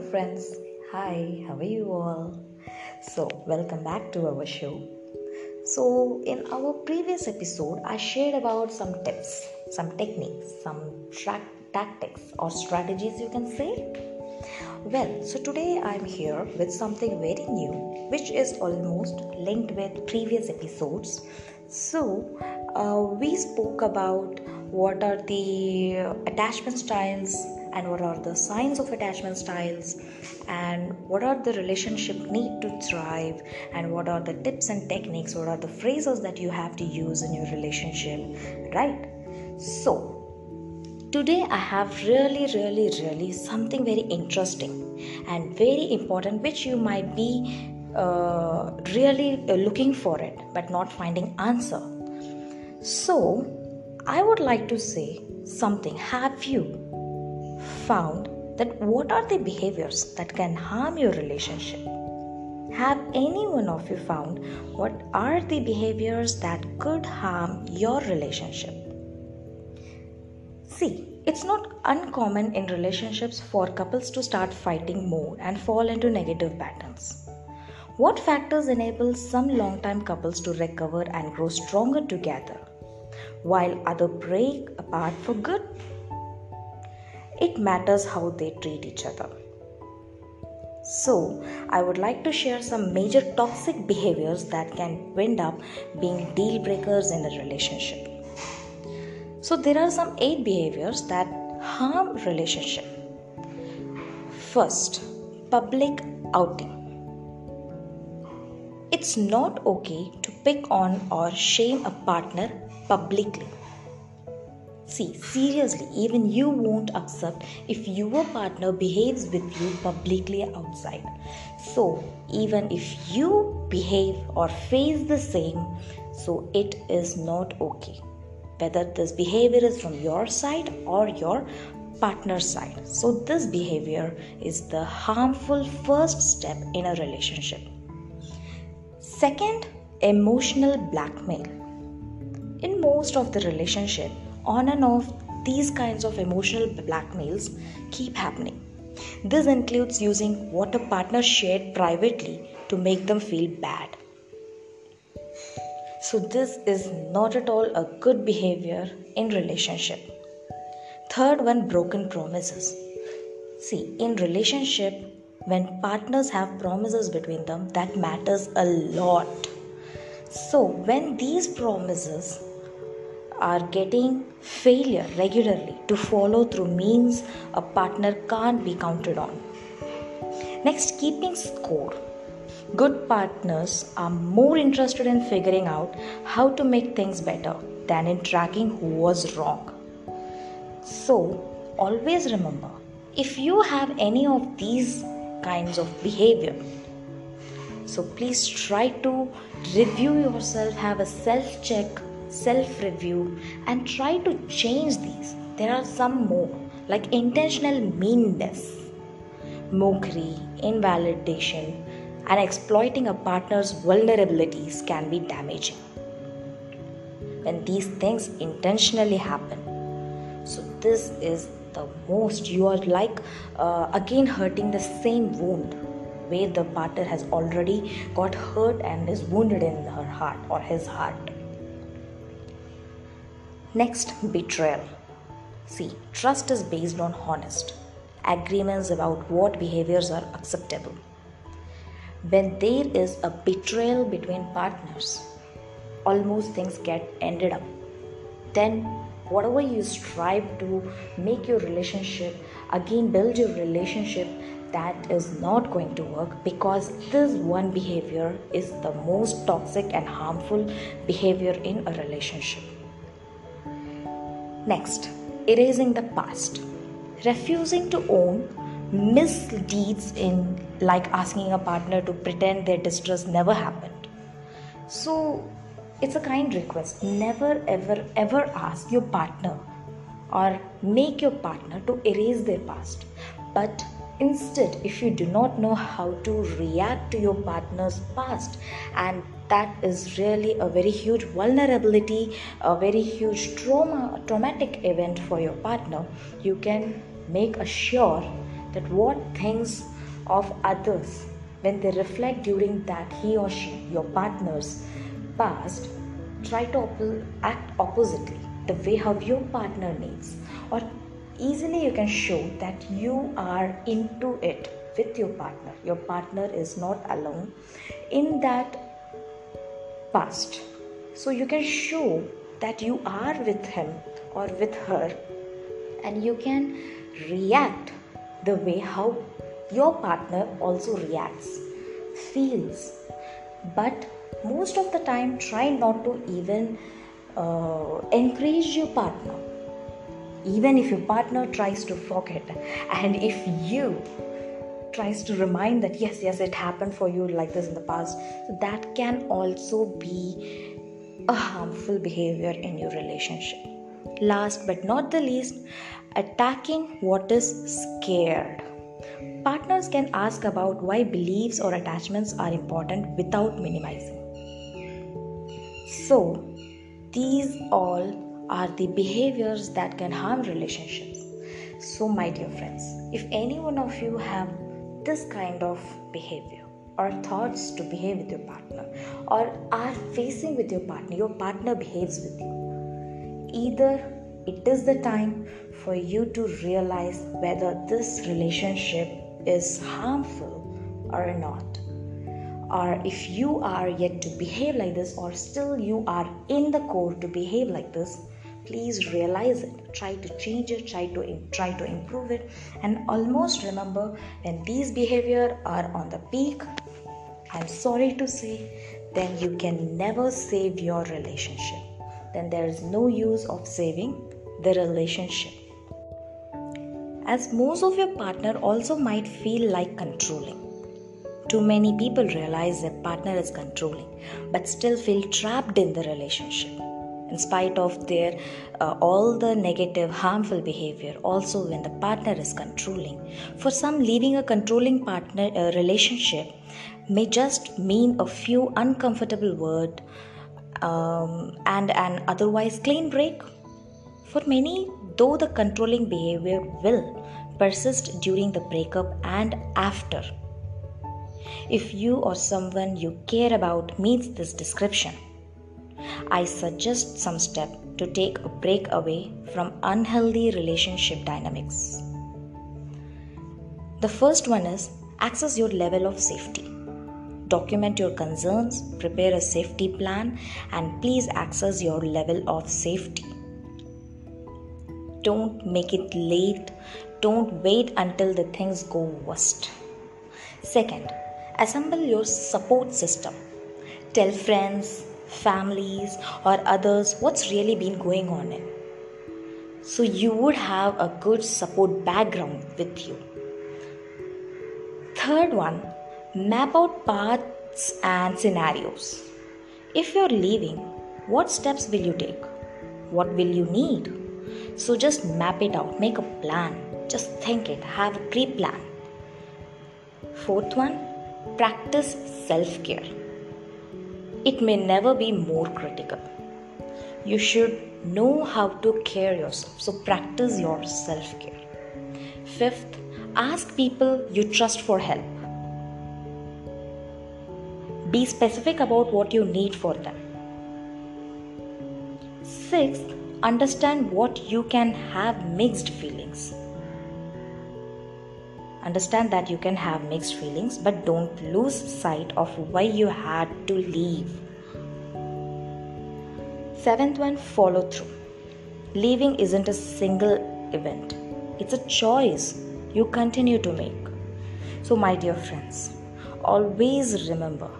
friends. Hi, how are you all? So, welcome back to our show. So, in our previous episode, I shared about some tips, some techniques, some tactics or strategies you can say. Well, so today I'm here with something very new, which is almost linked with previous episodes. So, uh, we spoke about what are the attachment styles and what are the signs of attachment styles and what are the relationship need to thrive and what are the tips and techniques what are the phrases that you have to use in your relationship right? So today i have really really really something very interesting and very important which you might be uh, really uh, looking for it but not finding answer. So i would like to say something. Have you found that what are the behaviors that can harm your relationship? Have any one of you found what are the behaviors that could harm your relationship? See, it's not uncommon in relationships for couples to start fighting more and fall into negative patterns. What factors enable some long-time couples to recover and grow stronger together, while others break apart for good? It matters how they treat each other. So, I would like to share some major toxic behaviors that can end up being deal breakers in a relationship. So, there are some eight behaviors that harm relationship. First, public outing. It's not okay to pick on or shame a partner publicly See, seriously, even you won't accept if your partner behaves with you publicly outside. So, even if you behave or face the same, so it is not okay. Whether this behavior is from your side or your partner's side. So, this behavior is the harmful first step in a relationship. Second, emotional blackmail. In most of the relationship, on and off these kinds of emotional blackmails keep happening. This includes using what a partner shared privately to make them feel bad. So this is not at all a good behavior in relationship. Third one broken promises. See, in relationship when partners have promises between them that matters a lot. So when these promises are getting failure regularly to follow through means a partner can't be counted on. Next, keeping score. Good partners are more interested in figuring out how to make things better than in tracking who was wrong. So, always remember if you have any of these kinds of behavior, so please try to review yourself, have a self check self review, and try to change these. There are some more, like intentional meanness, mockery, invalidation, and exploiting a partner's vulnerabilities can be damaging. When these things intentionally happen, so this is the most you are like uh, again hurting the same wound where the partner has already got hurt and is wounded in her heart or his heart Next, betrayal. See, trust is based on honest agreements about what behaviors are acceptable. When there is a betrayal between partners, almost things get ended up. Then, whatever you strive to make your relationship, again build your relationship, that is not going to work because this one behavior is the most toxic and harmful behavior in a relationship. Next, erasing the past. Refusing to own misdeeds in like asking a partner to pretend their distress never happened. So, it's a kind request. Never ever ever ask your partner or make your partner to erase their past. But instead, if you do not know how to react to your partner's past and that is really a very huge vulnerability a very huge trauma traumatic event for your partner. You can make sure that what things of others when they reflect during that he or she your partner's past try to act oppositely the way how your partner needs. Or easily you can show that you are into it with your partner. Your partner is not alone in that past. So you can show that you are with him or with her. And you can react the way how your partner also reacts feels. But most of the time try not to even uh, encourage your partner. Even if your partner tries to forget. And if you tries to remind that yes yes it happened for you like this in the past. So that can also be a harmful behavior in your relationship. Last but not the least attacking what is scared. Partners can ask about why beliefs or attachments are important without minimizing. So these all are the behaviors that can harm relationships. So my dear friends if any one of you have this kind of behavior or thoughts to behave with your partner or are facing with your partner, your partner behaves with you. Either it is the time for you to realize whether this relationship is harmful or not. Or if you are yet to behave like this, or still you are in the core to behave like this, please realize it. Try to change it try to try to improve it. And almost remember when these behavior are on the peak i'm sorry to say then you can never save your relationship. Then there is no use of saving the relationship. As most of your partner also might feel like controlling too many people realize their partner is controlling but still feel trapped in the relationship in spite of their uh, all the negative harmful behavior also when the partner is controlling. For some leaving a controlling partner uh, relationship may just mean a few uncomfortable word um, and an otherwise clean break. For many though the controlling behavior will persist during the breakup and after. If you or someone you care about meets this description I suggest some steps to take a break away from unhealthy relationship dynamics. The first one is access your level of safety. Document your concerns, prepare a safety plan, and please access your level of safety. Don't make it late. Don't wait until the things go worst. Second, assemble your support system. Tell friends, families, or others what's really been going on in. So you would have a good support background with you. Third one, map out paths and scenarios. If you're leaving, what steps will you take? What will you need? So just map it out, make a plan, just think it, have a pre plan. Fourth one, practice self care it may never be more critical. You should know how to care yourself, so practice your self care. Fifth, ask people you trust for help. Be specific about what you need for them. Sixth, understand what you can have mixed feelings Understand that you can have mixed feelings, but don't lose sight of why you had to leave. Seventh one, follow through. Leaving isn't a single event, it's a choice you continue to make. So, my dear friends, always remember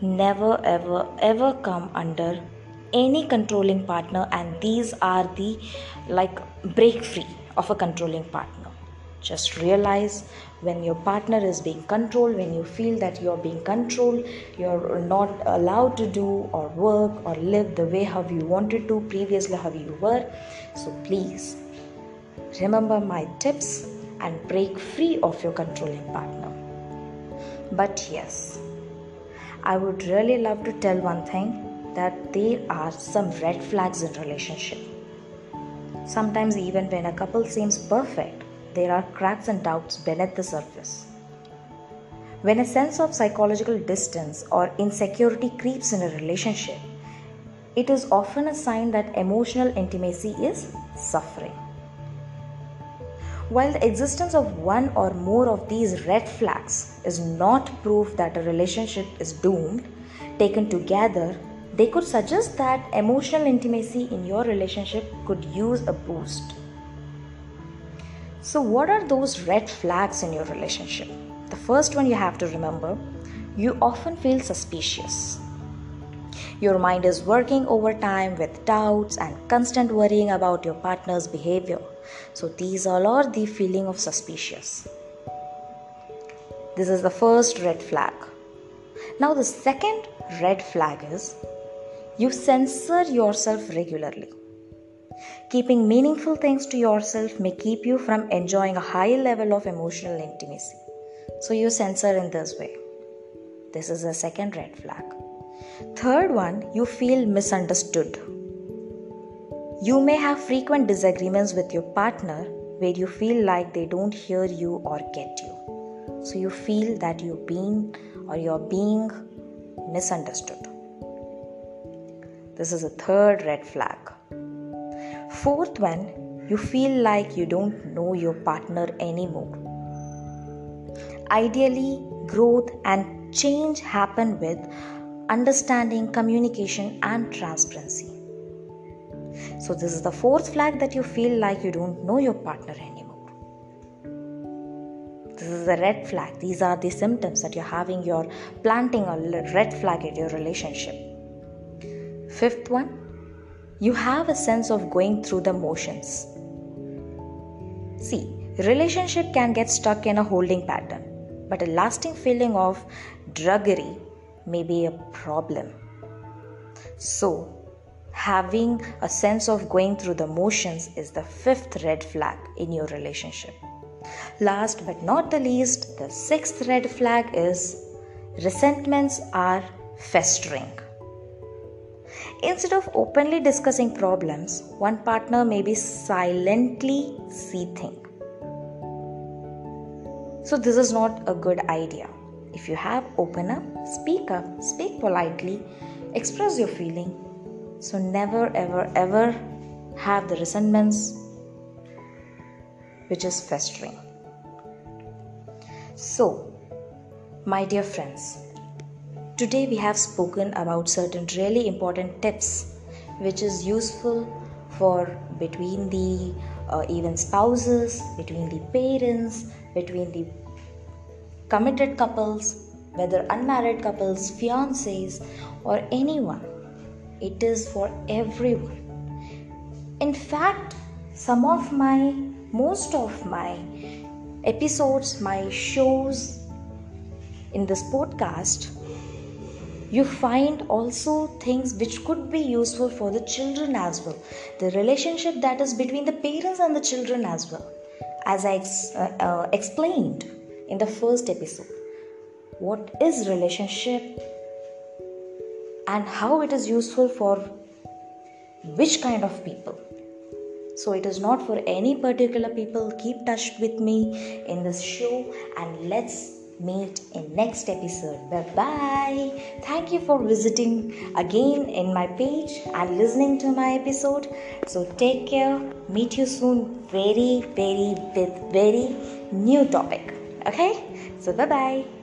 never ever ever come under any controlling partner and these are the like break free of a controlling partner just realize when your partner is being controlled, when you feel that you're being controlled, you're not allowed to do or work or live the way how you wanted to previously, how you were. So please remember my tips and break free of your controlling partner. But yes, I would really love to tell one thing that there are some red flags in relationship. Sometimes even when a couple seems perfect, there are cracks and doubts beneath the surface. When a sense of psychological distance or insecurity creeps in a relationship, it is often a sign that emotional intimacy is suffering. While the existence of one or more of these red flags is not proof that a relationship is doomed, taken together, they could suggest that emotional intimacy in your relationship could use a boost. So, what are those red flags in your relationship? The first one you have to remember you often feel suspicious. Your mind is working overtime with doubts and constant worrying about your partner's behavior. So, these all are the feeling of suspicious. This is the first red flag. Now, the second red flag is you censor yourself regularly. Keeping meaningful things to yourself may keep you from enjoying a high level of emotional intimacy. So, you censor in this way. This is the second red flag. Third one, you feel misunderstood. You may have frequent disagreements with your partner where you feel like they don't hear you or get you. So you feel that you've been or you're being misunderstood. This is a third red flag. Fourth one, you feel like you don't know your partner anymore. Ideally, growth and change happen with understanding, communication, and transparency. So, this is the fourth flag that you feel like you don't know your partner anymore. This is a red flag. These are the symptoms that you're having, you're planting a red flag in your relationship. Fifth one, you have a sense of going through the motions. See, relationship can get stuck in a holding pattern, but a lasting feeling of druggery may be a problem. So, having a sense of going through the motions is the fifth red flag in your relationship. Last but not the least, the sixth red flag is resentments are festering. Instead of openly discussing problems, one partner may be silently seething. So, this is not a good idea. If you have, open up, speak up, speak politely, express your feeling. So, never, ever, ever have the resentments which is festering. So, my dear friends, today we have spoken about certain really important tips which is useful for between the uh, even spouses, between the parents, between the committed couples, whether unmarried couples, fiancés, or anyone. It is for everyone. In fact, some of my, most of my episodes, my shows in this podcast, you find also things which could be useful for the children as well. The relationship that is between the parents and the children as well. As I ex- uh, uh, explained in the first episode what is relationship and how it is useful for which kind of people so it is not for any particular people keep touch with me in this show and let's meet in next episode. Bye bye. Thank you for visiting again in my page and listening to my episode. So take care. Meet you soon. Very very with very new topic. Okay? So bye bye.